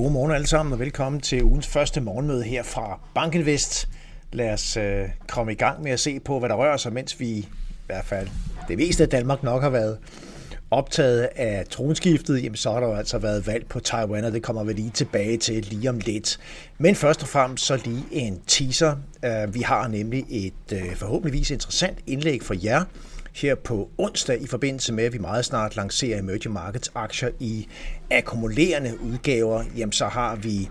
God morgen alle sammen, og velkommen til ugens første morgenmøde her fra Bankinvest. Lad os øh, komme i gang med at se på, hvad der rører sig, mens vi i hvert fald det meste af Danmark nok har været optaget af tronskiftet, jamen så har der jo altså været valg på Taiwan, og det kommer vi lige tilbage til lige om lidt. Men først og fremmest så lige en teaser. Øh, vi har nemlig et øh, forhåbentligvis interessant indlæg for jer her på onsdag i forbindelse med, at vi meget snart lancerer emerging markets aktier i akkumulerende udgaver. Jamen så har vi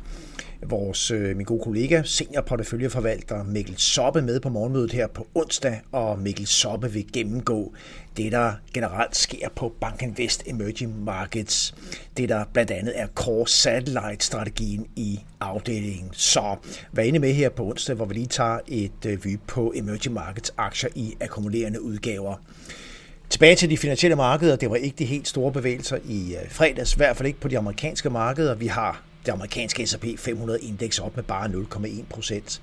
vores, øh, min gode kollega, seniorporteføljeforvalter Mikkel Soppe med på morgenmødet her på onsdag, og Mikkel Soppe vil gennemgå det, der generelt sker på Bankinvest Emerging Markets. Det, der blandt andet er Core Satellite-strategien i afdelingen. Så vær inde med her på onsdag, hvor vi lige tager et øh, vy på Emerging Markets aktier i akkumulerende udgaver. Tilbage til de finansielle markeder. Det var ikke de helt store bevægelser i øh, fredags, i hvert fald ikke på de amerikanske markeder. Vi har det amerikanske S&P 500 indeks op med bare 0,1 procent.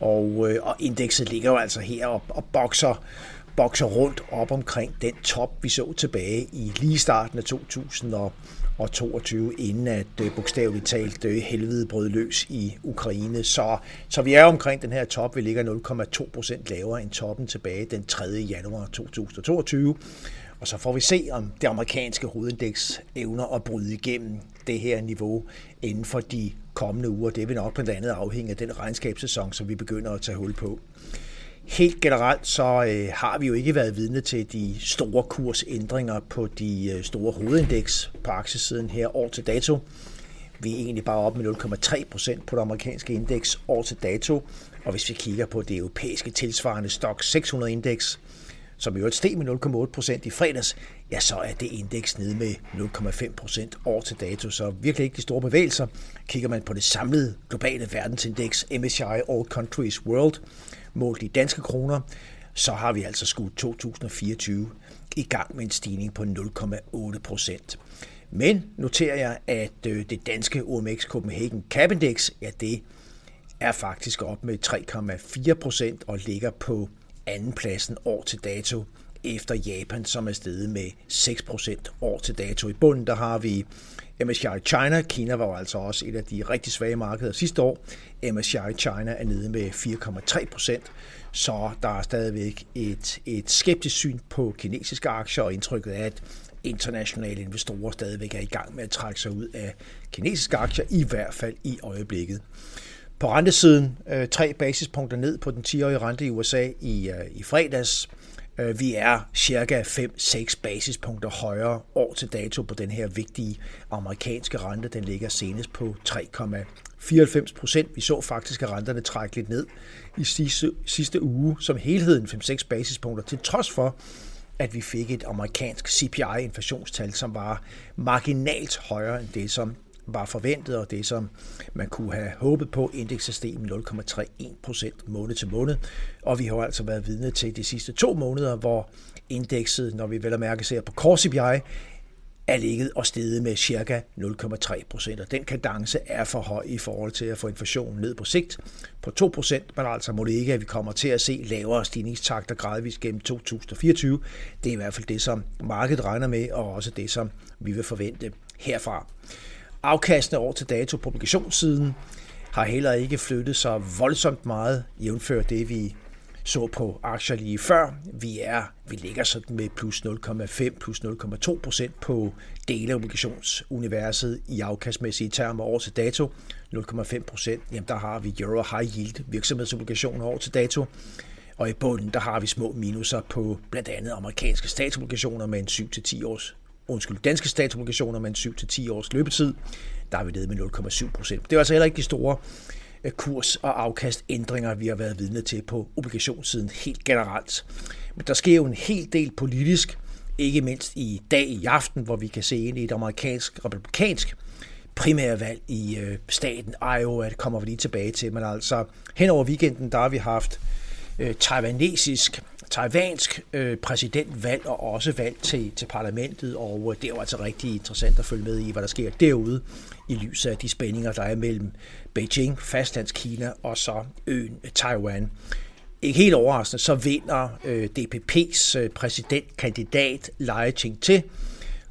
Og, øh, og indekset ligger jo altså her og, og bokser, bokser rundt op omkring den top, vi så tilbage i lige starten af 2022, inden at øh, bogstaveligt talt øh, helvede brød løs i Ukraine. Så, så vi er omkring den her top. Vi ligger 0,2 procent lavere end toppen tilbage den 3. januar 2022. Og så får vi se, om det amerikanske hovedindeks evner at bryde igennem det her niveau inden for de kommende uger. Det vil nok blandt andet afhænge af den regnskabssæson, som vi begynder at tage hul på. Helt generelt så øh, har vi jo ikke været vidne til de store kursændringer på de øh, store hovedindeks på aktiesiden her år til dato. Vi er egentlig bare op med 0,3 procent på det amerikanske indeks år til dato. Og hvis vi kigger på det europæiske tilsvarende Stock 600 indeks, som i øvrigt steg med 0,8 procent i fredags, ja, så er det indeks nede med 0,5 procent år til dato. Så virkelig ikke de store bevægelser. Kigger man på det samlede globale verdensindeks MSCI All Countries World, målt i danske kroner, så har vi altså skudt 2024 i gang med en stigning på 0,8 procent. Men noterer jeg, at øh, det danske OMX Copenhagen Cap Index, ja, det er faktisk op med 3,4 procent og ligger på andenpladsen år til dato efter Japan, som er steget med 6% år til dato. I bunden der har vi MSCI China. Kina var altså også et af de rigtig svage markeder sidste år. MSCI China er nede med 4,3% så der er stadigvæk et, et skeptisk syn på kinesiske aktier, og indtrykket er, at internationale investorer stadigvæk er i gang med at trække sig ud af kinesiske aktier, i hvert fald i øjeblikket. På rentesiden, øh, tre basispunkter ned på den 10-årige rente i USA i, øh, i fredags. Øh, vi er cirka 5-6 basispunkter højere år til dato på den her vigtige amerikanske rente. Den ligger senest på 3,94 procent. Vi så faktisk, at renterne trække lidt ned i sidste, sidste uge som helheden 5-6 basispunkter, til trods for, at vi fik et amerikansk CPI-inflationstal, som var marginalt højere end det, som var forventet, og det som man kunne have håbet på, indekset steg med 0,31 procent måned til måned. Og vi har jo altså været vidne til de sidste to måneder, hvor indekset, når vi vel at mærke ser på Core CPI, er ligget og steget med ca. 0,3 procent. Og den kadence er for høj i forhold til at få inflationen ned på sigt på 2 procent, men altså må det ikke, at vi kommer til at se lavere stigningstakter gradvist gennem 2024. Det er i hvert fald det, som markedet regner med, og også det, som vi vil forvente herfra. Afkastene over til dato på obligationssiden har heller ikke flyttet sig voldsomt meget, jævnfør det vi så på aktier lige før. Vi er, vi ligger sådan med plus 0,5, plus 0,2 procent på dele obligationsuniverset i afkastmæssige termer over til dato. 0,5 procent, jamen der har vi Euro High Yield virksomhedsobligationer over til dato. Og i bunden, der har vi små minuser på blandt andet amerikanske statsobligationer med en 7-10 års undskyld, danske statsobligationer med en 7-10 års løbetid. Der er vi nede med 0,7 procent. Det er altså heller ikke de store øh, kurs- og afkastændringer, vi har været vidne til på obligationssiden helt generelt. Men der sker jo en hel del politisk, ikke mindst i dag i aften, hvor vi kan se ind i et amerikansk republikansk primærvalg i øh, staten Iowa. Det kommer vi lige tilbage til, men altså hen over weekenden, der har vi haft øh, taiwanesisk taiwansk øh, præsidentvalg og også valg til, til parlamentet, og øh, det er jo altså rigtig interessant at følge med i, hvad der sker derude i lyset af de spændinger, der er mellem Beijing, fastlandskina og så øen Taiwan. Ikke helt overraskende, så vinder øh, DPP's øh, præsidentkandidat Lai Ching-te,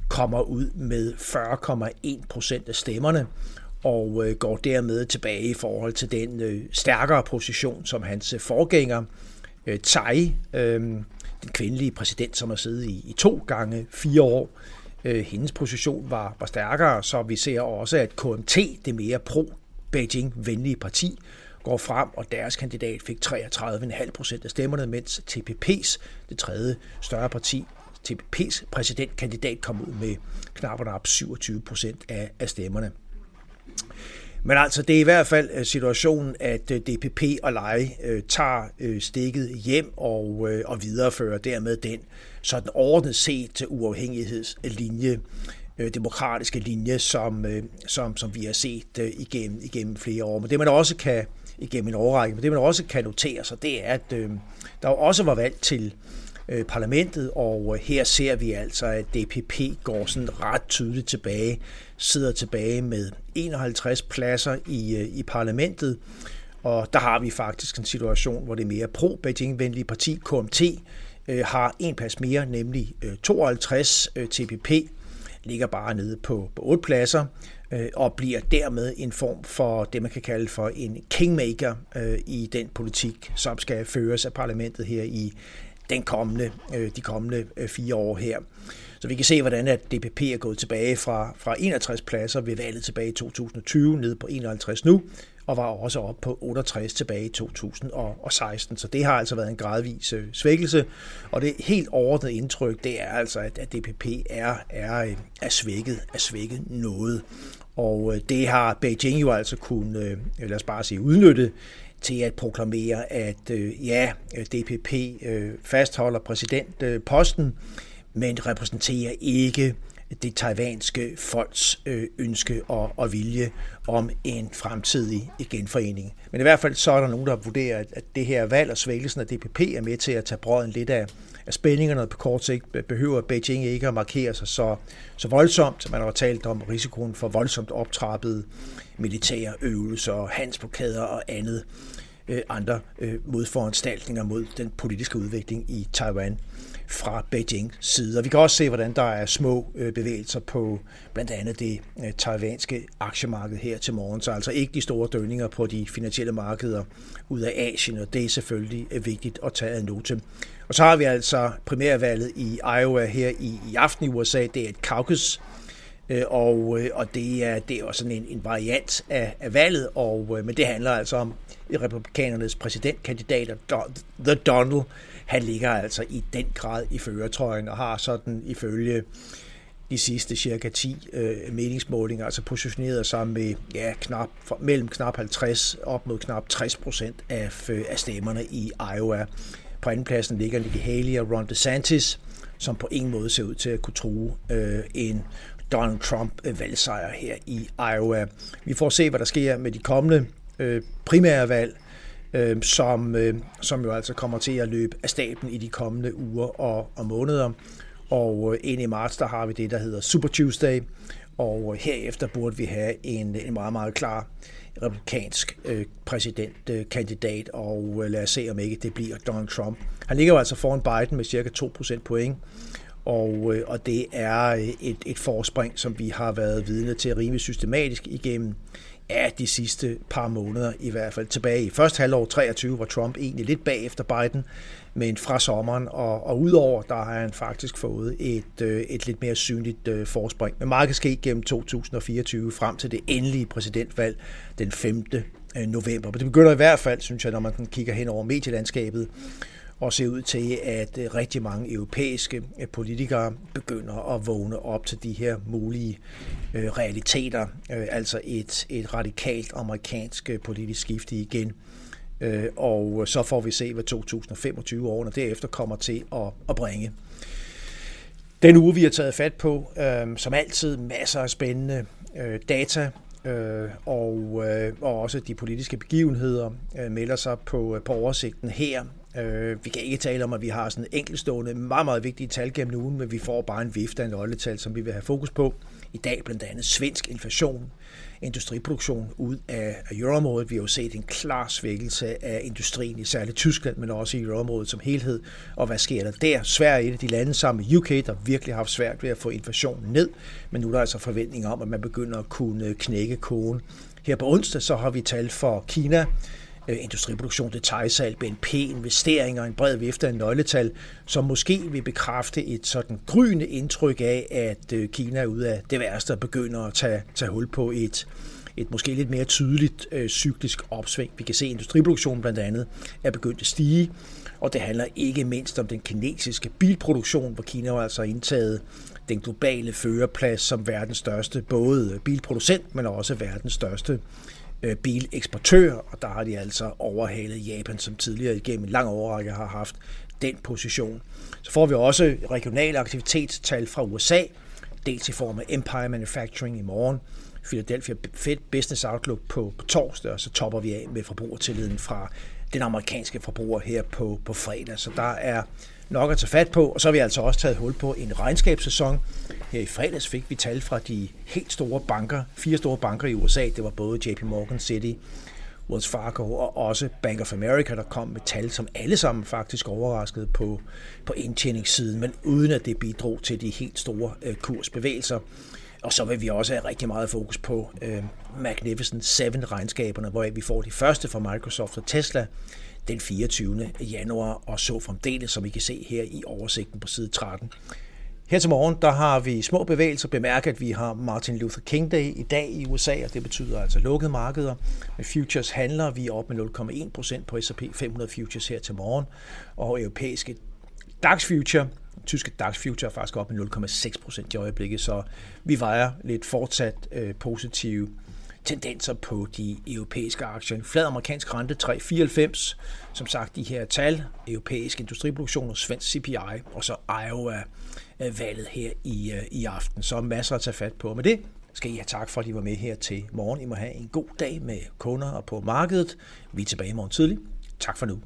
kommer ud med 40,1 procent af stemmerne, og øh, går dermed tilbage i forhold til den øh, stærkere position, som hans øh, forgænger, øh, Tsai, øh, den kvindelige præsident, som har siddet i, i to gange fire år, øh, hendes position var, var stærkere, så vi ser også, at KMT, det mere pro-Beijing-venlige parti, går frem, og deres kandidat fik 33,5 procent af stemmerne, mens TPP's, det tredje større parti, TPP's præsidentkandidat kom ud med knap og 27 procent af, af stemmerne. Men altså, det er i hvert fald øh, situationen, at øh, DPP og Leje øh, tager øh, stikket hjem og, øh, og viderefører dermed den sådan ordnet set uafhængighedslinje, øh, demokratiske linje, som, øh, som, som vi har set øh, igennem, igennem flere år. Men det man også kan, igennem en overrække, men det man også kan notere sig, det er, at øh, der også var valg til øh, parlamentet, og øh, her ser vi altså, at DPP går sådan ret tydeligt tilbage, sidder tilbage med 51 pladser i, øh, i parlamentet, og der har vi faktisk en situation, hvor det mere pro-Beijing-venlige parti, KMT, øh, har en plads mere, nemlig øh, 52 øh, TPP, ligger bare nede på, på 8 pladser, øh, og bliver dermed en form for det, man kan kalde for en kingmaker øh, i den politik, som skal føres af parlamentet her i den kommende, øh, de kommende øh, fire år her. Så vi kan se, hvordan at DPP er gået tilbage fra, fra 61 pladser ved valget tilbage i 2020, ned på 51 nu, og var også op på 68 tilbage i 2016. Så det har altså været en gradvis øh, svækkelse, og det helt overordnede indtryk, det er altså, at, at DPP er, er, er svækket, er svækket noget. Og det har Beijing jo altså kunnet, lad os bare sige, udnytte til at proklamere, at øh, ja, DPP øh, fastholder præsidentposten, øh, men repræsenterer ikke det taiwanske folks øh, ønske og, og vilje om en fremtidig genforening. Men i hvert fald så er der nogen, der vurderer, at, at det her valg og svækkelsen af DPP er med til at tage brøden lidt af, at spændingerne på kort sigt. Behøver Beijing ikke at markere sig så, så voldsomt. Man har talt om risikoen for voldsomt optrappede militære øvelser, handelsblokader og andet øh, andre øh, modforanstaltninger mod den politiske udvikling i Taiwan fra Beijing side. Og vi kan også se, hvordan der er små øh, bevægelser på blandt andet det øh, taiwanske aktiemarked her til morgen. Så altså ikke de store dønninger på de finansielle markeder ud af Asien, og det er selvfølgelig øh, vigtigt at tage ad note. Og så har vi altså primærvalget i Iowa her i, i aften i USA. Det er et caucus øh, og, øh, og det er, det er også sådan en, en variant af, af valget, og, øh, men det handler altså om republikanernes præsidentkandidater, The Donald, han ligger altså i den grad i føretrøjen og har sådan ifølge de sidste cirka 10 øh, meningsmålinger, altså positioneret sig med ja, knap, mellem knap 50 op mod knap 60 procent af, øh, af stemmerne i Iowa. På andenpladsen ligger Nikki Haley og Ron DeSantis, som på ingen måde ser ud til at kunne true øh, en Donald Trump-valgsejr øh, her i Iowa. Vi får se, hvad der sker med de kommende øh, primære valg øh, som, øh, som jo altså kommer til at løbe af staben i de kommende uger og, og måneder. Og øh, ind i marts, der har vi det, der hedder Super Tuesday, og øh, herefter burde vi have en, en meget, meget klar republikansk øh, præsidentkandidat, øh, og øh, lad os se, om ikke det bliver Donald Trump. Han ligger jo altså foran Biden med cirka 2% point, og, øh, og det er øh, et, et forspring, som vi har været vidne til rimelig systematisk igennem af de sidste par måneder i hvert fald. Tilbage i første halvår 23 var Trump egentlig lidt bagefter Biden, men fra sommeren og, og udover, der har han faktisk fået et, øh, et lidt mere synligt øh, forspring. Men meget kan ske gennem 2024 frem til det endelige præsidentvalg den 5. Øh, november. Men det begynder i hvert fald, synes jeg, når man kigger hen over medielandskabet, og ser ud til, at øh, rigtig mange europæiske øh, politikere begynder at vågne op til de her mulige øh, realiteter, altså et, et radikalt amerikansk politisk skifte igen. Og så får vi se, hvad 2025 årene derefter kommer til at, at bringe. Den uge, vi har taget fat på, som altid masser af spændende data, og, og også de politiske begivenheder melder sig på, på oversigten her Øh, vi kan ikke tale om, at vi har sådan enkeltstående, meget, meget vigtige tal gennem ugen, men vi får bare en vift af nøgletal, som vi vil have fokus på. I dag blandt andet svensk inflation, industriproduktion ud af, euroområdet. Vi har jo set en klar svækkelse af industrien, i særligt Tyskland, men også i euroområdet som helhed. Og hvad sker der der? Sverige er et af de lande sammen med UK, der virkelig har haft svært ved at få inflationen ned, men nu er der altså forventninger om, at man begynder at kunne knække koden. Her på onsdag så har vi tal for Kina, Øh, industriproduktion, detaljsalg, BNP, investeringer, en bred vifte af nøgletal, som måske vil bekræfte et sådan gryende indtryk af, at øh, Kina er ude af det værste og begynder at tage, tage hul på et, et måske lidt mere tydeligt øh, cyklisk opsving. Vi kan se, at industriproduktionen blandt andet er begyndt at stige, og det handler ikke mindst om den kinesiske bilproduktion, hvor Kina altså har altså indtaget den globale førerplads som verdens største både bilproducent, men også verdens største Øh, bileksportør, og der har de altså overhalet Japan, som tidligere igennem en lang overrække har haft den position. Så får vi også regionale aktivitetstal fra USA, dels i form af Empire Manufacturing i morgen, Philadelphia Fed Business Outlook på, på torsdag, og så topper vi af med forbrugertilliden fra den amerikanske forbruger her på, på fredag. Så der er nok at tage fat på, og så har vi altså også taget hul på en regnskabssæson. Her i fredags fik vi tal fra de helt store banker, fire store banker i USA. Det var både JP Morgan City, Wells Fargo og også Bank of America, der kom med tal, som alle sammen faktisk overraskede på, på indtjeningssiden, men uden at det bidrog til de helt store øh, kursbevægelser. Og så vil vi også have rigtig meget fokus på øh, Magnificent 7-regnskaberne, hvor vi får de første fra Microsoft og Tesla den 24. januar, og så fremdeles, som I kan se her i oversigten på side 13. Her til morgen, der har vi små bevægelser. Bemærk, at vi har Martin Luther King Day i dag i USA, og det betyder altså lukkede markeder. Med futures handler vi op med 0,1 procent på S&P 500 futures her til morgen, og europæiske DAX future, tyske DAX future er faktisk op med 0,6 procent i øjeblikket, så vi vejer lidt fortsat øh, positive tendenser på de europæiske aktier. En flad amerikansk rente 3,94. Som sagt, de her tal, europæisk industriproduktion og svensk CPI, og så Iowa-valget øh, her i, øh, i aften. Så masser at tage fat på. Med det skal I have tak for, at I var med her til morgen. I må have en god dag med kunder og på markedet. Vi er tilbage i morgen tidlig. Tak for nu.